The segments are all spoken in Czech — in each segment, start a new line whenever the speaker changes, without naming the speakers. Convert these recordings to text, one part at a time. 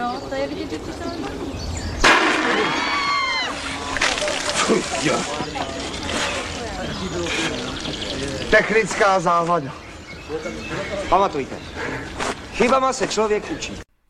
No, to je vidět, že
Technická závada. Pamatujte, chybama se člověk učí.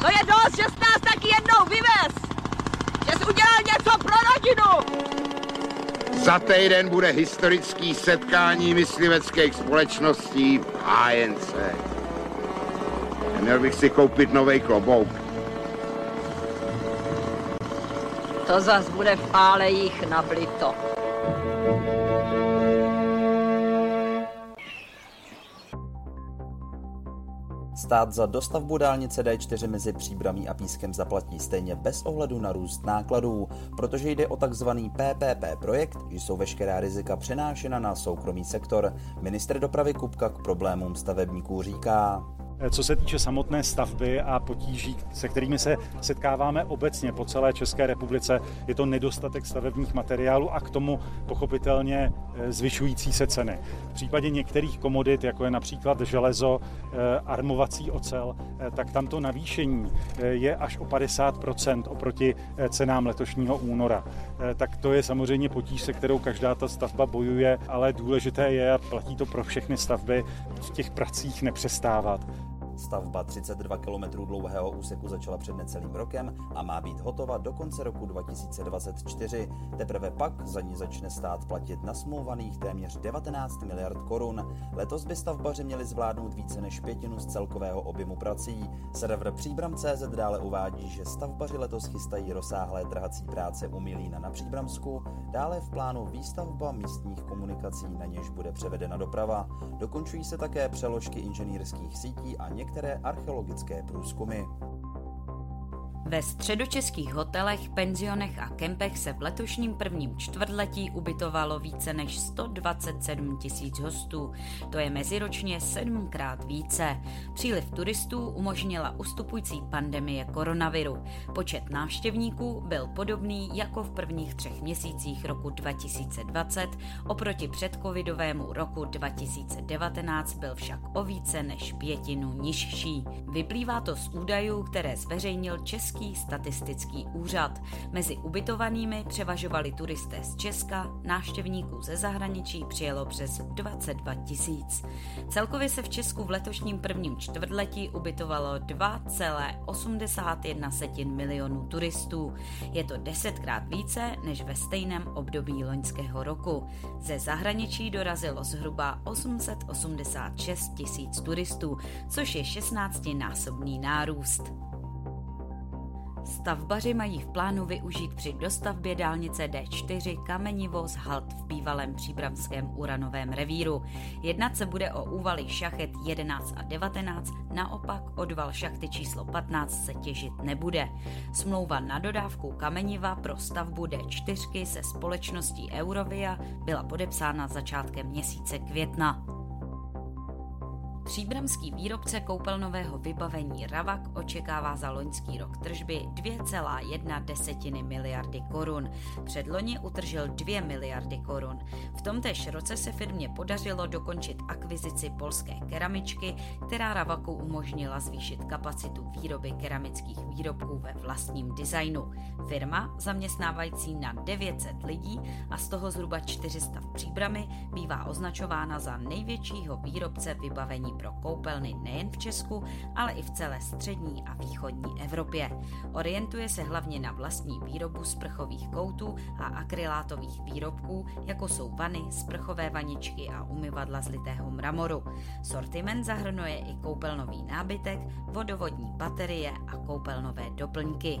To je dost, že jsi nás taky jednou vyvez! Že jsi udělal něco pro rodinu!
Za týden bude historický setkání mysliveckých společností v ANC. Měl bych si koupit nový klobouk.
To zas bude v pálejích nablito.
Stát za dostavbu dálnice D4 mezi Příbramí a Pískem zaplatí stejně bez ohledu na růst nákladů, protože jde o takzvaný PPP projekt, jsou veškerá rizika přenášena na soukromý sektor. Minister dopravy Kupka k problémům stavebníků říká.
Co se týče samotné stavby a potíží, se kterými se setkáváme obecně po celé České republice, je to nedostatek stavebních materiálů a k tomu pochopitelně eh, zvyšující se ceny. V případě některých komodit, jako je například železo, eh, armovací ocel, eh, tak tamto navýšení je až o 50% oproti cenám letošního února. Tak to je samozřejmě potíž, se kterou každá ta stavba bojuje, ale důležité je, a platí to pro všechny stavby, v těch pracích nepřestávat.
Stavba 32 km dlouhého úseku začala před necelým rokem a má být hotova do konce roku 2024. Teprve pak za ní začne stát platit nasmlouvaných téměř 19 miliard korun. Letos by stavbaři měli zvládnout více než pětinu z celkového objemu prací. Server Příbram.cz dále uvádí, že stavbaři letos chystají rozsáhlé trhací práce u Milína na Příbramsku, dále v plánu výstavba místních komunikací, na něž bude převedena doprava. Dokončují se také přeložky inženýrských sítí a některé některé archeologické průzkumy.
Ve středočeských hotelech, penzionech a kempech se v letošním prvním čtvrtletí ubytovalo více než 127 tisíc hostů. To je meziročně sedmkrát více. Příliv turistů umožnila ustupující pandemie koronaviru. Počet návštěvníků byl podobný jako v prvních třech měsících roku 2020, oproti předcovidovému roku 2019 byl však o více než pětinu nižší. Vyplývá to z údajů, které zveřejnil Český Český statistický úřad. Mezi ubytovanými převažovali turisté z Česka, návštěvníků ze zahraničí přijelo přes 22 tisíc. Celkově se v Česku v letošním prvním čtvrtletí ubytovalo 2,81 milionů turistů. Je to desetkrát více než ve stejném období loňského roku. Ze zahraničí dorazilo zhruba 886 tisíc turistů, což je 16-násobný nárůst. Stavbaři mají v plánu využít při dostavbě dálnice D4 kamenivoz Halt v bývalém příbramském uranovém revíru. Jednat se bude o úvaly šachet 11 a 19, naopak odval šachty číslo 15 se těžit nebude. Smlouva na dodávku kameniva pro stavbu D4 se společností Eurovia byla podepsána začátkem měsíce května. Příbramský výrobce koupelnového vybavení Ravak očekává za loňský rok tržby 2,1 desetiny miliardy korun. Předloni utržil 2 miliardy korun. V tomtéž roce se firmě podařilo dokončit akvizici polské keramičky, která Ravaku umožnila zvýšit kapacitu výroby keramických výrobků ve vlastním designu. Firma, zaměstnávající na 900 lidí a z toho zhruba 400 v Příbrami, bývá označována za největšího výrobce vybavení pro koupelny nejen v Česku, ale i v celé střední a východní Evropě. Orientuje se hlavně na vlastní výrobu sprchových koutů a akrylátových výrobků, jako jsou vany, sprchové vaničky a umyvadla z litého mramoru. Sortiment zahrnuje i koupelnový nábytek, vodovodní baterie a koupelnové doplňky.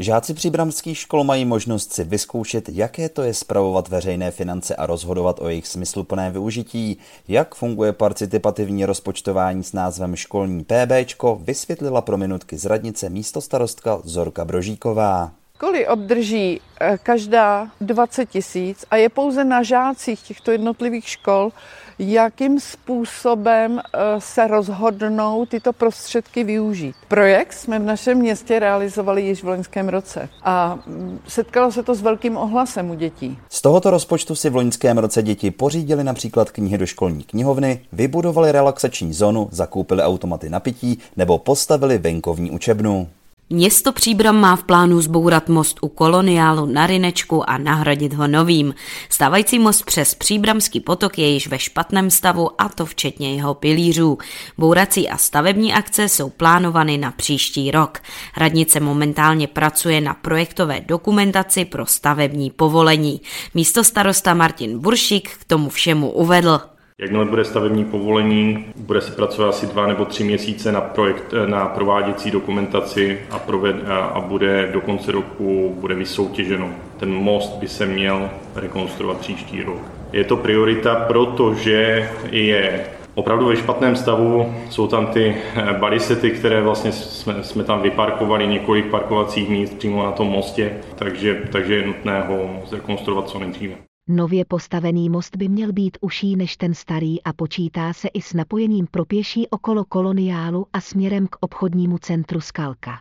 Žáci příbramských škol mají možnost si vyzkoušet, jaké to je spravovat veřejné finance a rozhodovat o jejich smysluplné využití. Jak funguje participativní rozpočtování s názvem školní PBčko, vysvětlila pro minutky z radnice místostarostka Zorka Brožíková.
Školy obdrží eh, každá 20 tisíc a je pouze na žácích těchto jednotlivých škol, jakým způsobem eh, se rozhodnou tyto prostředky využít. Projekt jsme v našem městě realizovali již v loňském roce a mm, setkalo se to s velkým ohlasem u dětí.
Z tohoto rozpočtu si v loňském roce děti pořídili například knihy do školní knihovny, vybudovali relaxační zónu, zakoupili automaty na pití nebo postavili venkovní učebnu.
Město Příbram má v plánu zbourat most u koloniálu na Rinečku a nahradit ho novým. Stávající most přes Příbramský potok je již ve špatném stavu a to včetně jeho pilířů. Bourací a stavební akce jsou plánovány na příští rok. Radnice momentálně pracuje na projektové dokumentaci pro stavební povolení. Místo starosta Martin Buršík k tomu všemu uvedl.
Jakmile bude stavební povolení, bude se pracovat asi dva nebo tři měsíce na, projekt, na prováděcí dokumentaci a, proved, a bude do konce roku bude vysoutěženo. Ten most by se měl rekonstruovat příští rok. Je to priorita, protože je opravdu ve špatném stavu. Jsou tam ty eh, barisety, které vlastně jsme, jsme tam vyparkovali několik parkovacích míst přímo na tom mostě, takže, takže je nutné ho zrekonstruovat co nejdříve.
Nově postavený most by měl být uší než ten starý a počítá se i s napojením pro pěší okolo koloniálu a směrem k obchodnímu centru Skalka.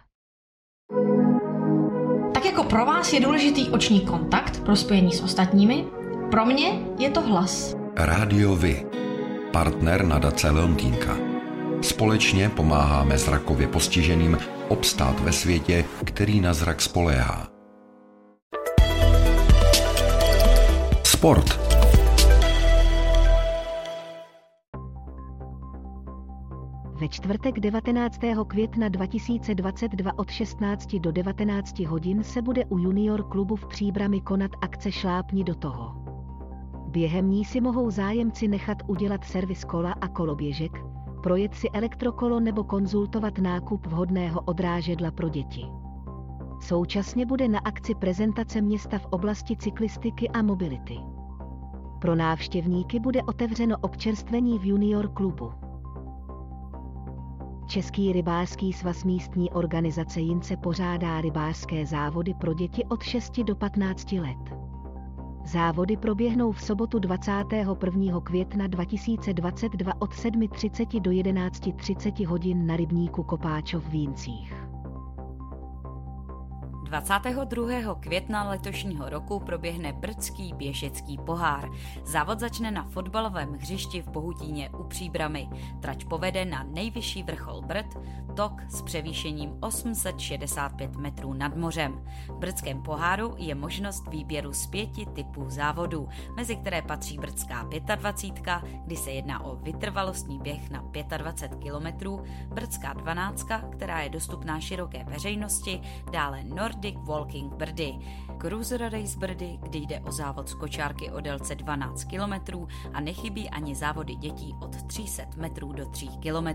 Tak jako pro vás je důležitý oční kontakt pro spojení s ostatními, pro mě je to hlas.
Rádio Vy, partner nadace Leontýnka. Společně pomáháme zrakově postiženým obstát ve světě, který na zrak spoléhá. Sport.
Ve čtvrtek 19. května 2022 od 16 do 19 hodin se bude u junior klubu v Příbrami konat akce Šlápni do toho. Během ní si mohou zájemci nechat udělat servis kola a koloběžek, projet si elektrokolo nebo konzultovat nákup vhodného odrážedla pro děti. Současně bude na akci prezentace města v oblasti cyklistiky a mobility. Pro návštěvníky bude otevřeno občerstvení v junior klubu. Český rybářský svaz místní organizace Jince pořádá rybářské závody pro děti od 6 do 15 let. Závody proběhnou v sobotu 21. května 2022 od 7.30 do 11.30 hodin na rybníku Kopáčov v Víncích.
22. května letošního roku proběhne Brdský běžecký pohár. Závod začne na fotbalovém hřišti v Bohutíně u Příbramy. Trať povede na nejvyšší vrchol Brd, tok s převýšením 865 metrů nad mořem. V Brdském poháru je možnost výběru z pěti typů závodů, mezi které patří Brdská 25, kdy se jedná o vytrvalostní běh na 25 km, Brdská 12, která je dostupná široké veřejnosti, dále Nordic Walking Brdy, Cruiser Race Brdy, kdy jde o závod z kočárky o délce 12 km a nechybí ani závody dětí od 300 metrů do 3 km.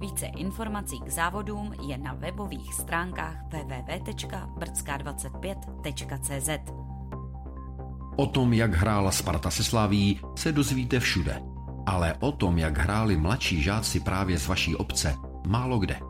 Více informací k závodům je na webových stránkách www.brdska25.cz.
O tom, jak hrála Sparta se Slaví, se dozvíte všude. Ale o tom, jak hráli mladší žáci právě z vaší obce, málo kde.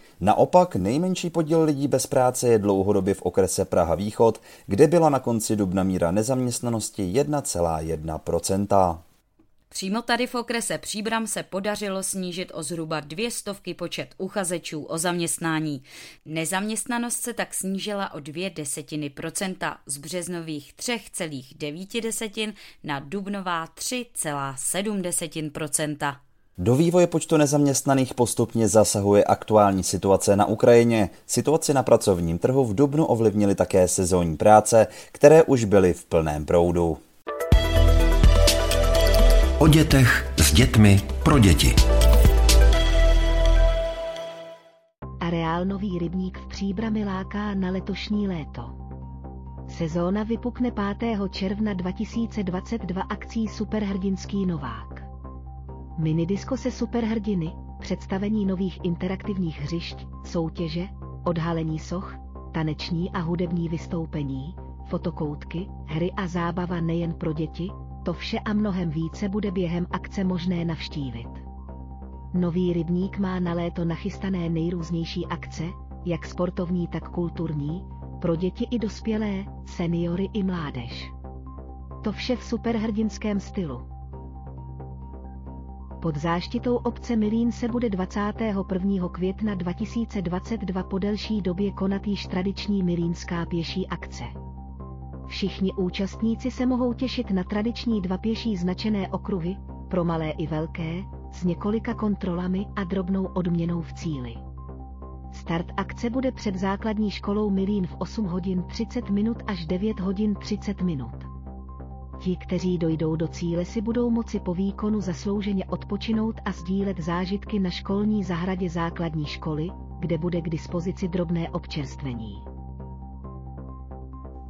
Naopak nejmenší podíl lidí bez práce je dlouhodobě v okrese Praha Východ, kde byla na konci dubna míra nezaměstnanosti 1,1%.
Přímo tady v okrese Příbram se podařilo snížit o zhruba dvě stovky počet uchazečů o zaměstnání. Nezaměstnanost se tak snížila o dvě desetiny procenta z březnových 3,9 desetin na dubnová 3,7 procenta.
Do vývoje počtu nezaměstnaných postupně zasahuje aktuální situace na Ukrajině. Situaci na pracovním trhu v Dubnu ovlivnily také sezónní práce, které už byly v plném proudu.
O dětech s dětmi pro děti.
Areál Nový rybník v Příbrami láká na letošní léto. Sezóna vypukne 5. června 2022 akcí Superhrdinský Novák. Minidisko se superhrdiny, představení nových interaktivních hřišť, soutěže, odhalení soch, taneční a hudební vystoupení, fotokoutky, hry a zábava nejen pro děti, to vše a mnohem více bude během akce možné navštívit. Nový rybník má na léto nachystané nejrůznější akce, jak sportovní, tak kulturní, pro děti i dospělé, seniory i mládež. To vše v superhrdinském stylu. Pod záštitou obce Milín se bude 21. května 2022 po delší době konat již tradiční milínská pěší akce. Všichni účastníci se mohou těšit na tradiční dva pěší značené okruhy, pro malé i velké, s několika kontrolami a drobnou odměnou v cíli. Start akce bude před základní školou Milín v 8 hodin 30 minut až 9 hodin 30 minut. Ti, kteří dojdou do cíle, si budou moci po výkonu zaslouženě odpočinout a sdílet zážitky na školní zahradě základní školy, kde bude k dispozici drobné občerstvení.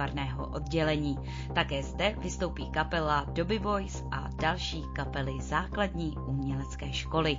výtvarného oddělení. Také zde vystoupí kapela Doby Voice a další kapely základní umělecké školy.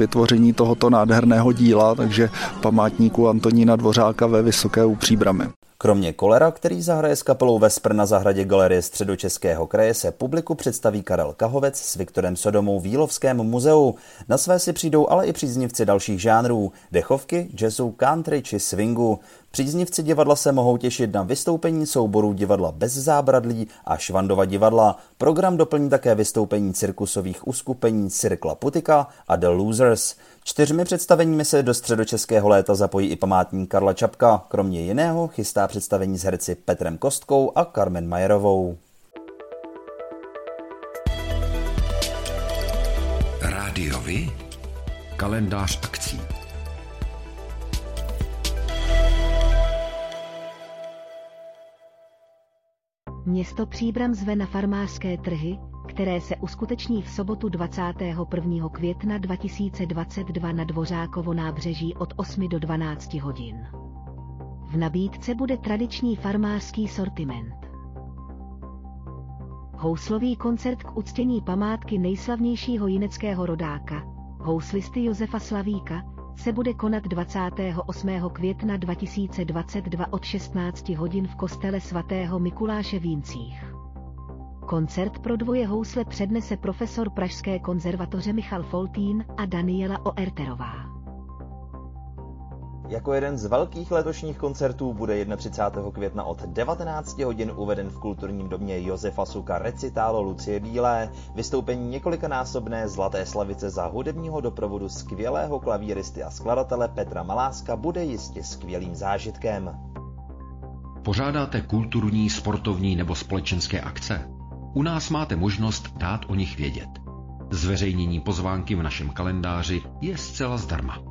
vytvoření tohoto nádherného díla, takže památníku Antonína Dvořáka ve Vysoké u Příbramy.
Kromě Kolera, který zahraje s kapelou Vespr na zahradě Galerie středočeského kraje, se publiku představí Karel Kahovec s Viktorem Sodomou v Jílovském muzeu. Na své si přijdou ale i příznivci dalších žánrů, dechovky, jazzu, country či swingu. Příznivci divadla se mohou těšit na vystoupení souborů divadla bez zábradlí a Švandova divadla. Program doplní také vystoupení cirkusových uskupení Cirkla Putika a The Losers. Čtyřmi představeními se do středočeského léta zapojí i památník Karla Čapka. Kromě jiného chystá představení s herci Petrem Kostkou a Carmen Majerovou.
Rádiovi? Kalendář akcí.
Město Příbram zve na farmářské trhy, které se uskuteční v sobotu 21. května 2022 na Dvořákovo nábřeží od 8 do 12 hodin. V nabídce bude tradiční farmářský sortiment. Houslový koncert k uctění památky nejslavnějšího jineckého rodáka, houslisty Josefa Slavíka, se bude konat 28. května 2022 od 16 hodin v kostele svatého Mikuláše v Jíncích. Koncert pro dvoje housle přednese profesor Pražské konzervatoře Michal Foltín a Daniela Oerterová.
Jako jeden z velkých letošních koncertů bude 31. května od 19 hodin uveden v kulturním domě Josefa Suka recitálo Lucie Bílé, vystoupení několikanásobné Zlaté slavice za hudebního doprovodu skvělého klavíristy a skladatele Petra Maláska bude jistě skvělým zážitkem.
Pořádáte kulturní, sportovní nebo společenské akce? U nás máte možnost dát o nich vědět. Zveřejnění pozvánky v našem kalendáři je zcela zdarma.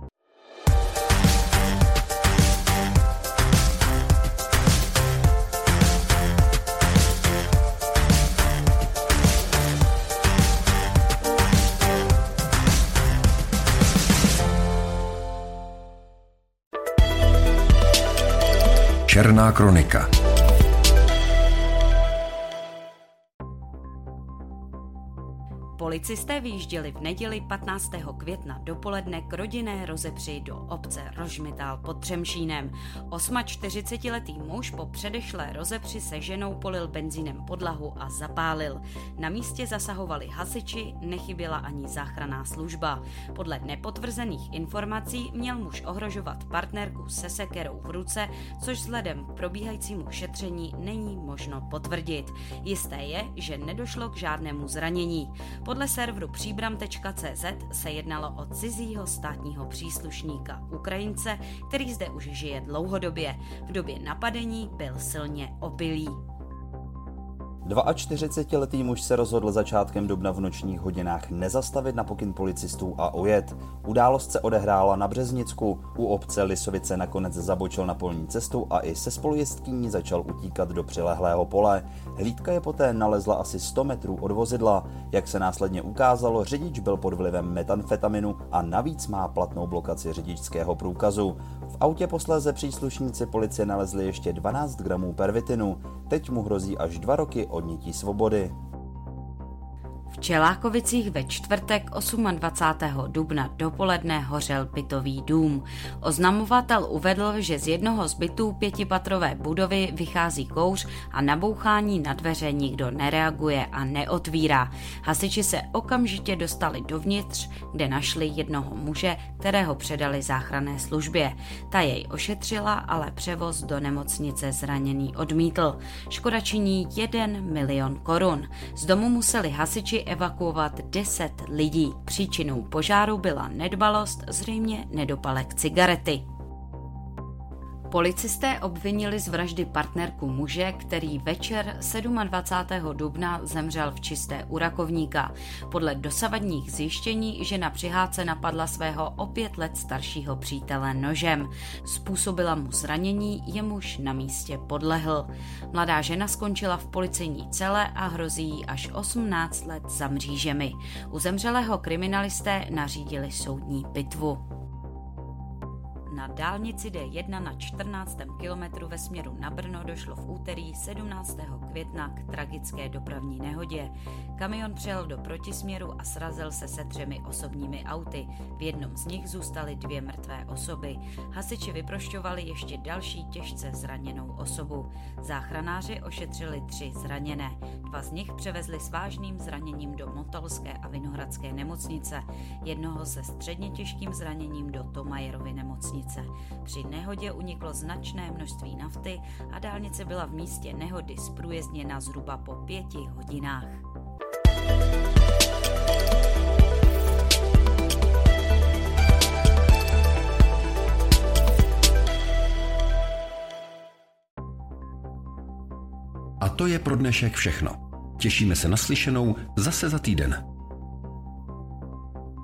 Černá kronika
Policisté vyjížděli v neděli 15. května dopoledne k rodinné rozepři do obce Rožmitál pod Třemšínem. 48-letý muž po předešlé rozepři se ženou polil benzínem podlahu a zapálil. Na místě zasahovali hasiči, nechyběla ani záchranná služba. Podle nepotvrzených informací měl muž ohrožovat partnerku se sekerou v ruce, což vzhledem k probíhajícímu šetření není možno potvrdit. Jisté je, že nedošlo k žádnému zranění. Podle serveru příbram.cz se jednalo o cizího státního příslušníka Ukrajince, který zde už žije dlouhodobě. V době napadení byl silně opilý.
42-letý muž se rozhodl začátkem dubna v nočních hodinách nezastavit na pokyn policistů a ujet. Událost se odehrála na Březnicku. U obce Lisovice nakonec zabočil na polní cestu a i se spolujezdkyní začal utíkat do přilehlého pole. Hlídka je poté nalezla asi 100 metrů od vozidla. Jak se následně ukázalo, řidič byl pod vlivem metanfetaminu a navíc má platnou blokaci řidičského průkazu. V autě posléze příslušníci policie nalezli ještě 12 gramů pervitinu. Teď mu hrozí až dva roky odnětí svobody.
Čelákovicích ve čtvrtek 28. dubna dopoledne hořel bytový dům. Oznamovatel uvedl, že z jednoho z bytů pětipatrové budovy vychází kouř a na bouchání na dveře nikdo nereaguje a neotvírá. Hasiči se okamžitě dostali dovnitř, kde našli jednoho muže, kterého předali záchranné službě. Ta jej ošetřila, ale převoz do nemocnice zraněný odmítl. Škoda činí 1 milion korun. Z domu museli hasiči evakuovat 10 lidí. Příčinou požáru byla nedbalost, zřejmě nedopalek cigarety. Policisté obvinili z vraždy partnerku muže, který večer 27. dubna zemřel v čisté u rakovníka. Podle dosavadních zjištění žena při hádce napadla svého o pět let staršího přítele nožem. Způsobila mu zranění, jemuž na místě podlehl. Mladá žena skončila v policejní cele a hrozí jí až 18 let za mřížemi. U zemřelého kriminalisté nařídili soudní pitvu. Na dálnici D1 na 14. kilometru ve směru na Brno došlo v úterý 17. května k tragické dopravní nehodě. Kamion přel do protisměru a srazil se se třemi osobními auty. V jednom z nich zůstaly dvě mrtvé osoby. Hasiči vyprošťovali ještě další těžce zraněnou osobu. Záchranáři ošetřili tři zraněné. Dva z nich převezli s vážným zraněním do Motolské a Vinohradské nemocnice, jednoho se středně těžkým zraněním do Tomajerovy nemocnice dálnice. Při nehodě uniklo značné množství nafty a dálnice byla v místě nehody zprůjezdněna zhruba po pěti hodinách.
A to je pro dnešek všechno. Těšíme se na slyšenou zase za týden.